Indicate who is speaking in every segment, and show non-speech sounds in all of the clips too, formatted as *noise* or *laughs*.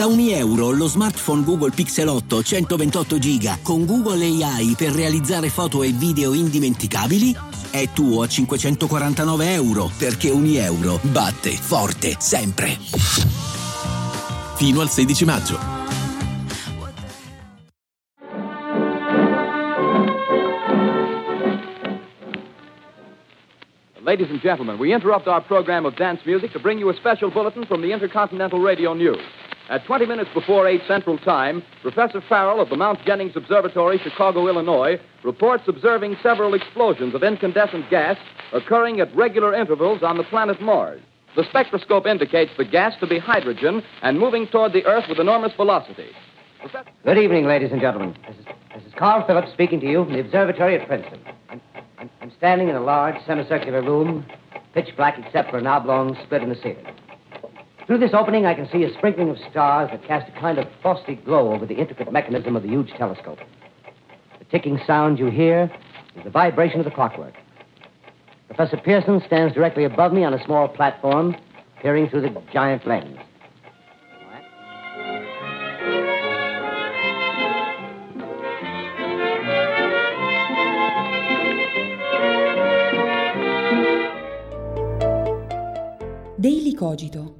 Speaker 1: Da ogni euro lo smartphone Google Pixel 8 128 GB con Google AI per realizzare foto e video indimenticabili è tuo a 549 euro perché ogni euro batte forte sempre.
Speaker 2: Fino al 16 maggio.
Speaker 3: Ladies and gentlemen, we interrupt our program of dance music to bring you a special bulletin from the Intercontinental Radio News. At 20 minutes before 8 Central Time, Professor Farrell of the Mount Jennings Observatory, Chicago, Illinois, reports observing several explosions of incandescent gas occurring at regular intervals on the planet Mars. The spectroscope indicates the gas to be hydrogen and moving toward the Earth with enormous velocity.
Speaker 4: Good evening, ladies and gentlemen. This is, this is Carl Phillips speaking to you from the observatory at Princeton. I'm, I'm, I'm standing in a large semicircular room, pitch black except for an oblong split in the ceiling. Through this opening, I can see a sprinkling of stars that cast a kind of frosty glow over the intricate mechanism of the huge telescope. The ticking sound you hear is the vibration of the clockwork. Professor Pearson stands directly above me on a small platform, peering through the giant lens.
Speaker 5: Daily Cogito.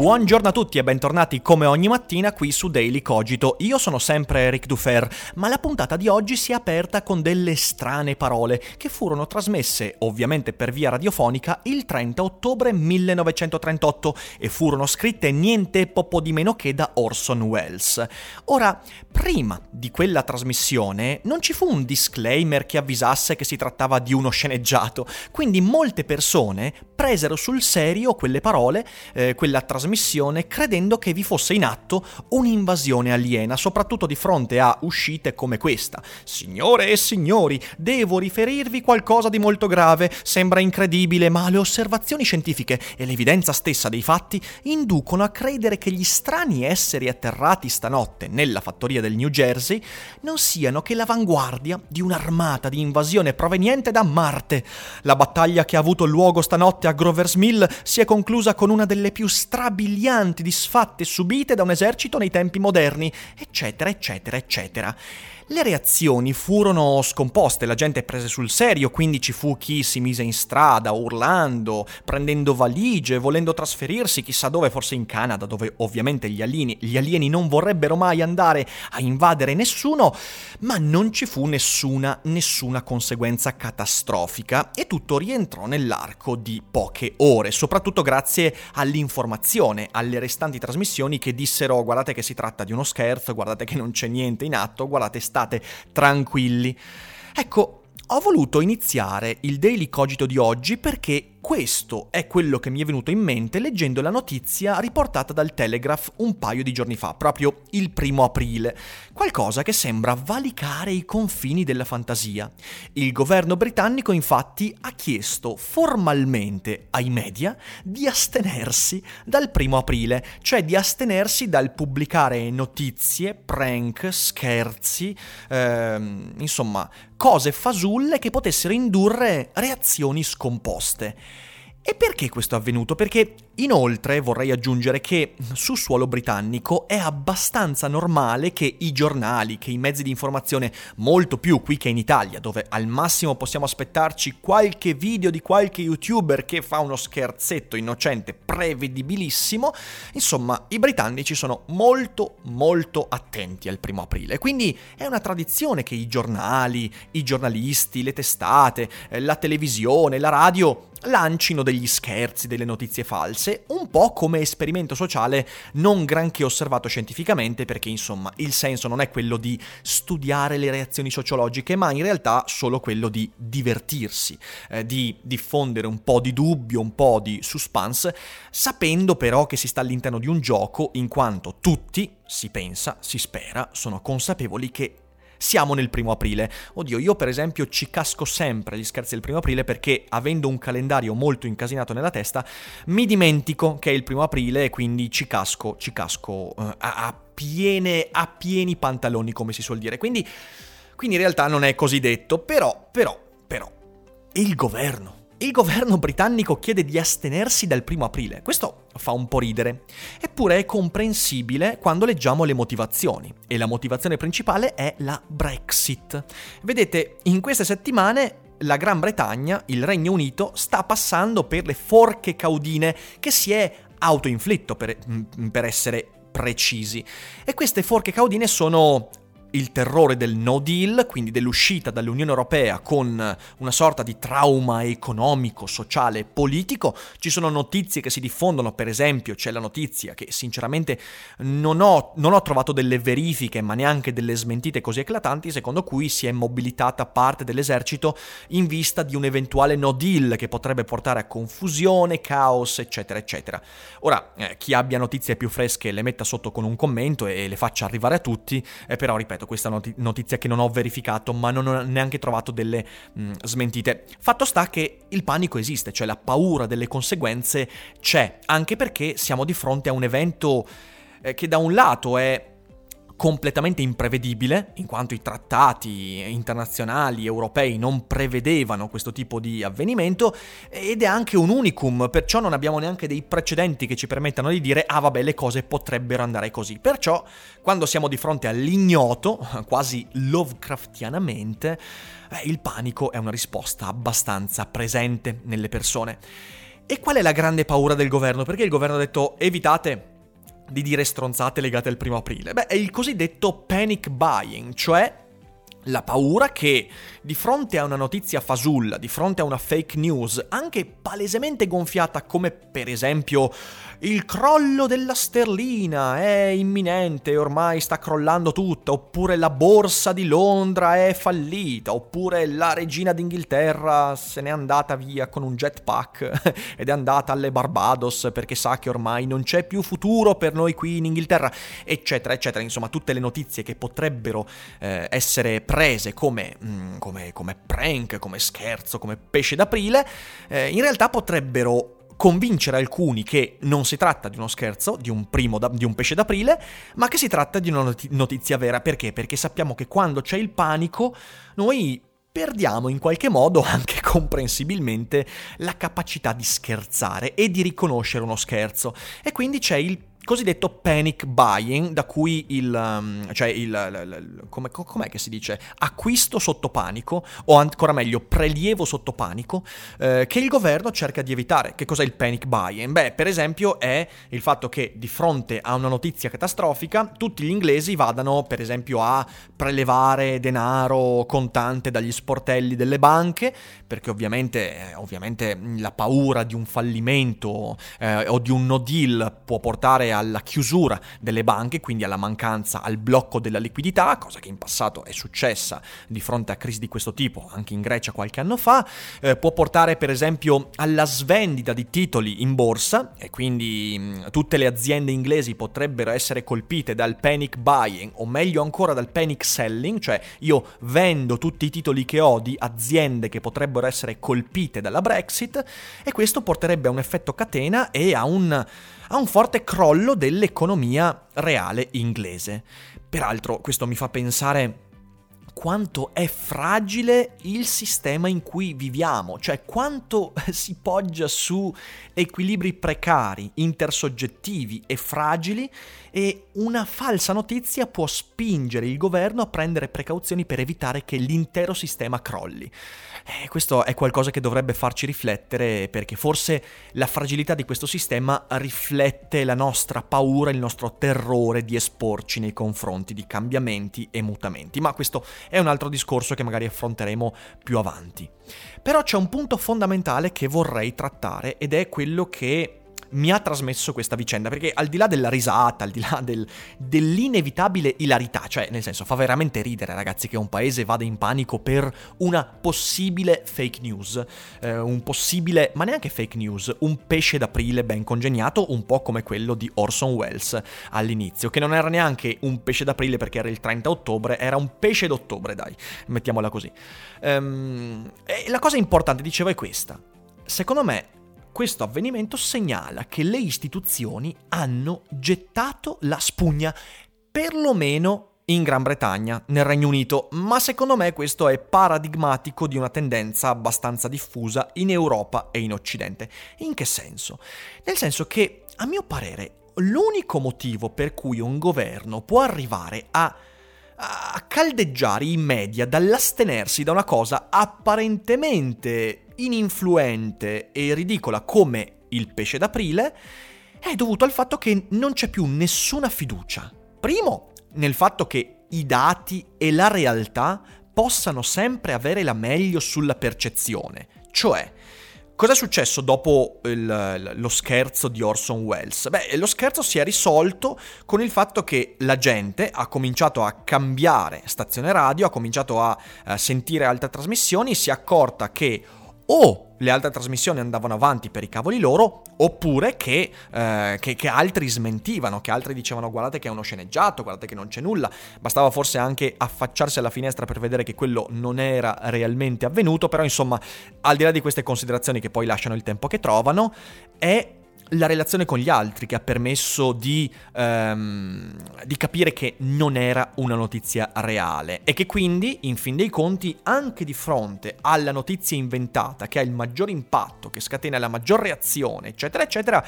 Speaker 6: Buongiorno a tutti e bentornati come ogni mattina qui su Daily Cogito. Io sono sempre Eric Dufer, ma la puntata di oggi si è aperta con delle strane parole che furono trasmesse, ovviamente per via radiofonica, il 30 ottobre 1938 e furono scritte niente poco di meno che da Orson Welles. Ora, prima di quella trasmissione non ci fu un disclaimer che avvisasse che si trattava di uno sceneggiato, quindi molte persone presero sul serio quelle parole, eh, quella trasmissione trasmissione credendo che vi fosse in atto un'invasione aliena, soprattutto di fronte a uscite come questa. Signore e signori, devo riferirvi qualcosa di molto grave. Sembra incredibile, ma le osservazioni scientifiche e l'evidenza stessa dei fatti inducono a credere che gli strani esseri atterrati stanotte nella fattoria del New Jersey non siano che l'avanguardia di un'armata di invasione proveniente da Marte. La battaglia che ha avuto luogo stanotte a Grover's Mill si è conclusa con una delle più strabili strabilianti disfatte subite da un esercito nei tempi moderni, eccetera, eccetera, eccetera. Le reazioni furono scomposte, la gente prese sul serio, quindi ci fu chi si mise in strada urlando, prendendo valigie, volendo trasferirsi chissà dove, forse in Canada, dove ovviamente gli alieni, gli alieni non vorrebbero mai andare a invadere nessuno, ma non ci fu nessuna, nessuna conseguenza catastrofica e tutto rientrò nell'arco di poche ore, soprattutto grazie all'informazione, alle restanti trasmissioni che dissero guardate che si tratta di uno scherzo, guardate che non c'è niente in atto, guardate sta state tranquilli. Ecco, ho voluto iniziare il Daily Cogito di oggi perché questo è quello che mi è venuto in mente leggendo la notizia riportata dal Telegraph un paio di giorni fa, proprio il primo aprile. Qualcosa che sembra valicare i confini della fantasia. Il governo britannico infatti ha chiesto formalmente ai media di astenersi dal primo aprile, cioè di astenersi dal pubblicare notizie, prank, scherzi, ehm, insomma cose fasulle che potessero indurre reazioni scomposte. E perché questo è avvenuto? Perché inoltre vorrei aggiungere che su suolo britannico è abbastanza normale che i giornali, che i mezzi di informazione, molto più qui che in Italia, dove al massimo possiamo aspettarci qualche video di qualche youtuber che fa uno scherzetto innocente prevedibilissimo, insomma i britannici sono molto molto attenti al primo aprile. Quindi è una tradizione che i giornali, i giornalisti, le testate, la televisione, la radio lancino degli scherzi, delle notizie false, un po' come esperimento sociale non granché osservato scientificamente, perché insomma il senso non è quello di studiare le reazioni sociologiche, ma in realtà solo quello di divertirsi, eh, di diffondere un po' di dubbio, un po' di suspense, sapendo però che si sta all'interno di un gioco in quanto tutti, si pensa, si spera, sono consapevoli che siamo nel primo aprile. Oddio, io per esempio ci casco sempre gli scherzi del primo aprile perché avendo un calendario molto incasinato nella testa, mi dimentico che è il primo aprile e quindi ci casco, ci casco uh, a, a, piene, a pieni pantaloni, come si suol dire. Quindi, quindi in realtà non è così detto, però, però, però, il governo il governo britannico chiede di astenersi dal primo aprile. Questo fa un po' ridere. Eppure è comprensibile quando leggiamo le motivazioni. E la motivazione principale è la Brexit. Vedete, in queste settimane la Gran Bretagna, il Regno Unito, sta passando per le forche caudine che si è autoinflitto, per, per essere precisi. E queste forche caudine sono il terrore del no deal, quindi dell'uscita dall'Unione Europea con una sorta di trauma economico, sociale e politico. Ci sono notizie che si diffondono, per esempio c'è la notizia che sinceramente non ho, non ho trovato delle verifiche ma neanche delle smentite così eclatanti, secondo cui si è mobilitata parte dell'esercito in vista di un eventuale no deal che potrebbe portare a confusione, caos, eccetera, eccetera. Ora, eh, chi abbia notizie più fresche le metta sotto con un commento e le faccia arrivare a tutti, eh, però ripeto, ripeto, questa not- notizia che non ho verificato, ma non ho neanche trovato delle mh, mm, smentite. Fatto sta che il panico esiste, cioè la paura delle conseguenze c'è, anche perché siamo di fronte a un evento eh, che da un lato è completamente imprevedibile, in quanto i trattati internazionali europei non prevedevano questo tipo di avvenimento, ed è anche un unicum, perciò non abbiamo neanche dei precedenti che ci permettano di dire ah vabbè le cose potrebbero andare così. Perciò quando siamo di fronte all'ignoto, quasi Lovecraftianamente, eh, il panico è una risposta abbastanza presente nelle persone. E qual è la grande paura del governo? Perché il governo ha detto evitate di dire stronzate legate al primo aprile? Beh, è il cosiddetto panic buying, cioè la paura che di fronte a una notizia fasulla, di fronte a una fake news, anche palesemente gonfiata come per esempio il crollo della sterlina è imminente, ormai sta crollando tutto, oppure la borsa di Londra è fallita, oppure la regina d'Inghilterra se n'è andata via con un jetpack *laughs* ed è andata alle Barbados perché sa che ormai non c'è più futuro per noi qui in Inghilterra, eccetera, eccetera. Insomma, tutte le notizie che potrebbero eh, essere prese come, mm, come, come, prank, come scherzo, come pesce d'aprile, eh, in realtà potrebbero convincere alcuni che non si tratta di uno scherzo, di un, da, di un pesce d'aprile, ma che si tratta di una notizia vera. Perché? Perché sappiamo che quando c'è il panico, noi perdiamo in qualche modo, *laughs* anche comprensibilmente, la capacità di scherzare e di riconoscere uno scherzo. E quindi c'è il cosiddetto panic buying, da cui il, um, cioè il, come, com'è che si dice, acquisto sotto panico, o ancora meglio, prelievo sotto panico, eh, che il governo cerca di evitare. Che cos'è il panic buying? Beh, per esempio è il fatto che di fronte a una notizia catastrofica, tutti gli inglesi vadano, per esempio, a prelevare denaro contante dagli sportelli delle banche, perché ovviamente, ovviamente la paura di un fallimento eh, o di un no deal può portare alla chiusura delle banche, quindi alla mancanza, al blocco della liquidità, cosa che in passato è successa di fronte a crisi di questo tipo, anche in Grecia qualche anno fa, eh, può portare per esempio alla svendita di titoli in borsa e quindi mh, tutte le aziende inglesi potrebbero essere colpite dal panic buying o meglio ancora dal panic selling, cioè io vendo tutti i titoli che ho di aziende che potrebbero essere colpite dalla Brexit e questo porterebbe a un effetto catena e a un a un forte crollo dell'economia reale inglese. Peraltro questo mi fa pensare quanto è fragile il sistema in cui viviamo, cioè quanto *laughs* si poggia su equilibri precari, intersoggettivi e fragili e una falsa notizia può spingere il governo a prendere precauzioni per evitare che l'intero sistema crolli. E questo è qualcosa che dovrebbe farci riflettere perché forse la fragilità di questo sistema riflette la nostra paura, il nostro terrore di esporci nei confronti di cambiamenti e mutamenti, ma questo è un altro discorso che magari affronteremo più avanti. Però c'è un punto fondamentale che vorrei trattare ed è quello che mi ha trasmesso questa vicenda, perché al di là della risata, al di là del, dell'inevitabile ilarità, cioè nel senso fa veramente ridere ragazzi che un paese vada in panico per una possibile fake news, eh, un possibile, ma neanche fake news, un pesce d'aprile ben congegnato, un po' come quello di Orson Welles all'inizio, che non era neanche un pesce d'aprile perché era il 30 ottobre, era un pesce d'ottobre, dai, mettiamola così. Um, e la cosa importante, dicevo, è questa. Secondo me questo avvenimento segnala che le istituzioni hanno gettato la spugna, perlomeno in Gran Bretagna, nel Regno Unito, ma secondo me questo è paradigmatico di una tendenza abbastanza diffusa in Europa e in Occidente. In che senso? Nel senso che, a mio parere, l'unico motivo per cui un governo può arrivare a a caldeggiare i media dall'astenersi da una cosa apparentemente ininfluente e ridicola come il pesce d'aprile è dovuto al fatto che non c'è più nessuna fiducia. Primo, nel fatto che i dati e la realtà possano sempre avere la meglio sulla percezione, cioè Cosa è successo dopo il, lo scherzo di Orson Welles? Beh, lo scherzo si è risolto con il fatto che la gente ha cominciato a cambiare stazione radio, ha cominciato a, a sentire altre trasmissioni, si è accorta che o le altre trasmissioni andavano avanti per i cavoli loro, oppure che, eh, che, che, altri smentivano, che altri dicevano guardate che è uno sceneggiato, guardate che non c'è nulla. Bastava forse anche affacciarsi alla finestra per vedere che quello non era realmente avvenuto, però insomma, al di là di queste considerazioni che poi lasciano il tempo che trovano, è la relazione con gli altri che ha permesso di, um, di, capire che non era una notizia reale e che quindi, in fin dei conti, anche di fronte alla notizia inventata che ha il maggior impatto, che scatena la maggior reazione, eccetera, eccetera,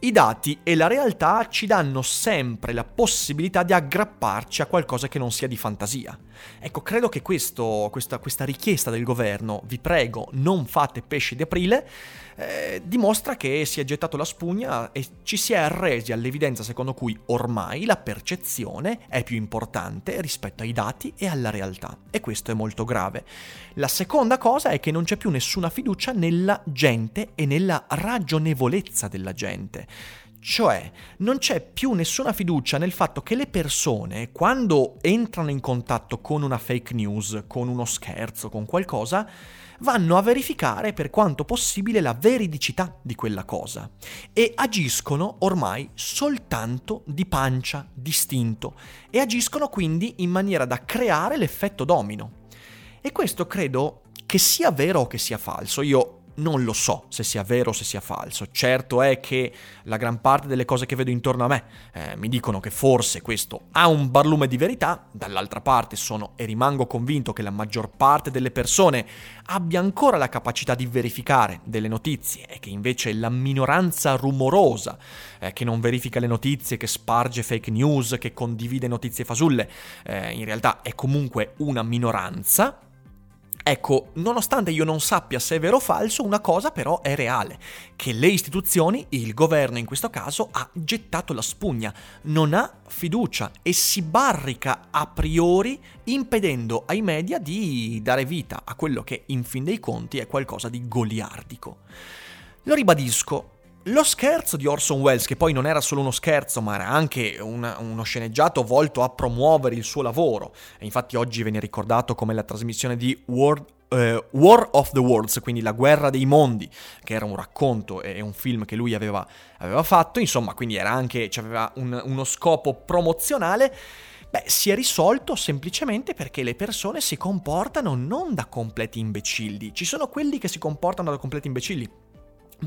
Speaker 6: i dati e la realtà ci danno sempre la possibilità di aggrapparci a qualcosa che non sia di fantasia. Ecco, credo che questo, questa, questa richiesta del governo, vi prego, non fate pesci di aprile, eh, dimostra che si è gettato la spugna e ci si è arresi all'evidenza secondo cui ormai la percezione è più importante rispetto ai dati e alla realtà. E questo è molto grave. La seconda cosa è che non c'è più nessuna fiducia nella gente e nella ragionevolezza della gente. Cioè, non c'è più nessuna fiducia nel fatto che le persone, quando entrano in contatto con una fake news, con uno scherzo, con qualcosa, vanno a verificare per quanto possibile la veridicità di quella cosa e agiscono ormai soltanto di pancia, distinto, e agiscono quindi in maniera da creare l'effetto domino. E questo credo che sia vero o che sia falso. Io non lo so se sia vero o se sia falso. Certo è che la gran parte delle cose che vedo intorno a me eh, mi dicono che forse questo ha un barlume di verità, dall'altra parte sono e rimango convinto che la maggior parte delle persone abbia ancora la capacità di verificare delle notizie e che invece la minoranza rumorosa eh, che non verifica le notizie, che sparge fake news, che condivide notizie fasulle, eh, in realtà è comunque una minoranza Ecco, nonostante io non sappia se è vero o falso, una cosa però è reale, che le istituzioni, il governo in questo caso, ha gettato la spugna, non ha fiducia e si barrica a priori impedendo ai media di dare vita a quello che in fin dei conti è qualcosa di goliardico. Lo ribadisco, lo scherzo di Orson Welles, che poi non era solo uno scherzo, ma era anche una, uno sceneggiato volto a promuovere il suo lavoro, e infatti oggi viene ricordato come la trasmissione di World, uh, War of the Worlds, quindi la guerra dei mondi, che era un racconto e un film che lui aveva, aveva fatto, insomma, quindi era anche, aveva un, uno scopo promozionale. Beh, si è risolto semplicemente perché le persone si comportano non da completi imbecilli. Ci sono quelli che si comportano da completi imbecilli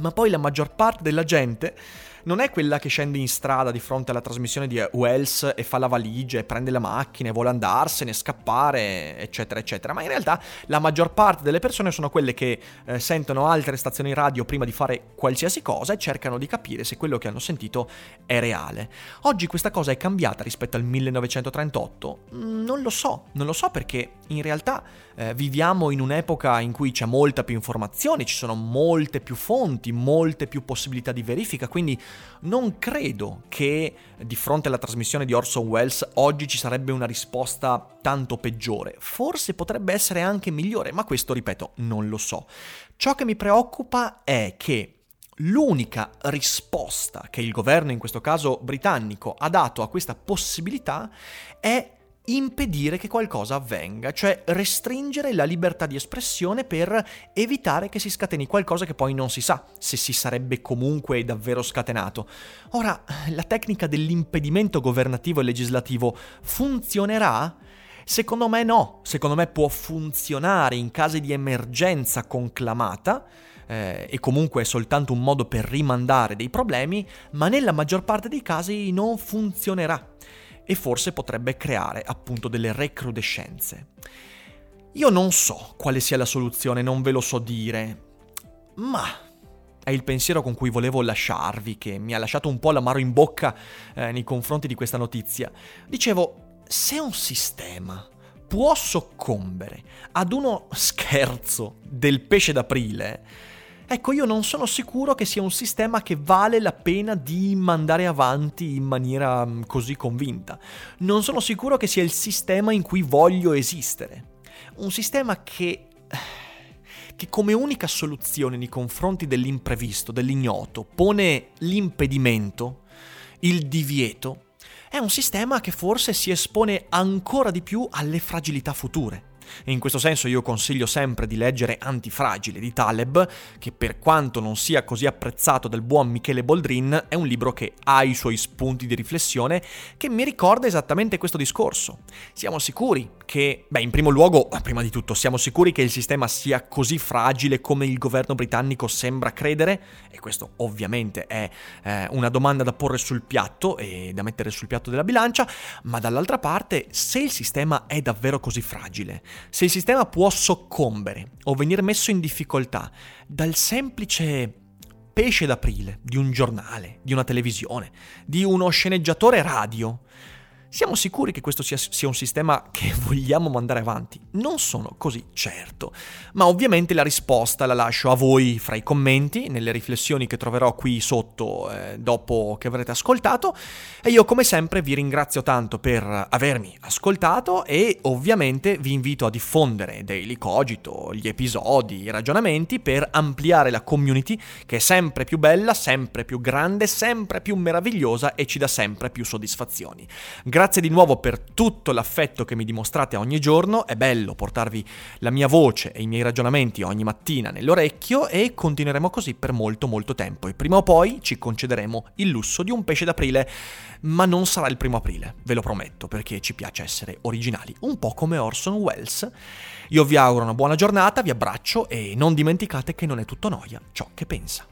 Speaker 6: ma poi la maggior parte della gente non è quella che scende in strada di fronte alla trasmissione di Wells e fa la valigia e prende la macchina e vuole andarsene, scappare, eccetera, eccetera. Ma in realtà la maggior parte delle persone sono quelle che eh, sentono altre stazioni radio prima di fare qualsiasi cosa e cercano di capire se quello che hanno sentito è reale. Oggi questa cosa è cambiata rispetto al 1938? Mm, non lo so, non lo so perché in realtà eh, viviamo in un'epoca in cui c'è molta più informazione, ci sono molte più fonti, molte più possibilità di verifica, quindi non credo che di fronte alla trasmissione di Orson Welles oggi ci sarebbe una risposta tanto peggiore. Forse potrebbe essere anche migliore, ma questo, ripeto, non lo so. Ciò che mi preoccupa è che L'unica risposta che il governo, in questo caso britannico, ha dato a questa possibilità è impedire che qualcosa avvenga, cioè restringere la libertà di espressione per evitare che si scateni qualcosa che poi non si sa se si sarebbe comunque davvero scatenato. Ora, la tecnica dell'impedimento governativo e legislativo funzionerà? Secondo me no, secondo me può funzionare in casi di emergenza conclamata, eh, e comunque è soltanto un modo per rimandare dei problemi, ma nella maggior parte dei casi non funzionerà e forse potrebbe creare appunto delle recrudescenze. Io non so quale sia la soluzione, non ve lo so dire, ma è il pensiero con cui volevo lasciarvi, che mi ha lasciato un po' l'amaro in bocca eh, nei confronti di questa notizia. Dicevo, se un sistema può soccombere ad uno scherzo del pesce d'aprile, Ecco, io non sono sicuro che sia un sistema che vale la pena di mandare avanti in maniera mm, così convinta. Non sono sicuro che sia il sistema in cui voglio esistere. Un sistema che che come unica soluzione nei confronti dell'imprevisto, dell'ignoto, pone l'impedimento, il divieto, è un sistema che forse si espone ancora di più alle fragilità future. E in questo senso io consiglio sempre di leggere Antifragile di Taleb, che per quanto non sia così apprezzato dal buon Michele Boldrin, è un libro che ha i suoi spunti di riflessione che mi ricorda esattamente questo discorso. Siamo sicuri che, beh, in primo luogo, prima di tutto, siamo sicuri che il sistema sia così fragile come il governo britannico sembra credere? E questo ovviamente è eh, una domanda da porre sul piatto e da mettere sul piatto della bilancia, ma dall'altra parte, se il sistema è davvero così fragile, se il sistema può soccombere o venire messo in difficoltà dal semplice pesce d'aprile di un giornale, di una televisione, di uno sceneggiatore radio, siamo sicuri che questo sia, sia, un sistema che *laughs* vogliamo mandare avanti? Non sono così certo, ma ovviamente la risposta la lascio a voi fra i commenti, nelle riflessioni che troverò qui sotto eh, dopo che avrete ascoltato e io come sempre vi ringrazio tanto per avermi ascoltato e ovviamente vi invito a diffondere Daily Cogito, gli episodi, i ragionamenti per ampliare la community che è sempre più bella, sempre più grande, sempre più meravigliosa e ci dà sempre più soddisfazioni. Grazie Grazie di nuovo per tutto l'affetto che mi dimostrate ogni giorno, è bello portarvi la mia voce e i miei ragionamenti ogni mattina nell'orecchio e continueremo così per molto molto tempo e prima o poi ci concederemo il lusso di un pesce d'aprile, ma non sarà il primo aprile, ve lo prometto, perché ci piace essere originali, un po' come Orson Welles. Io vi auguro una buona giornata, vi abbraccio e non dimenticate che non è tutto noia ciò che pensa.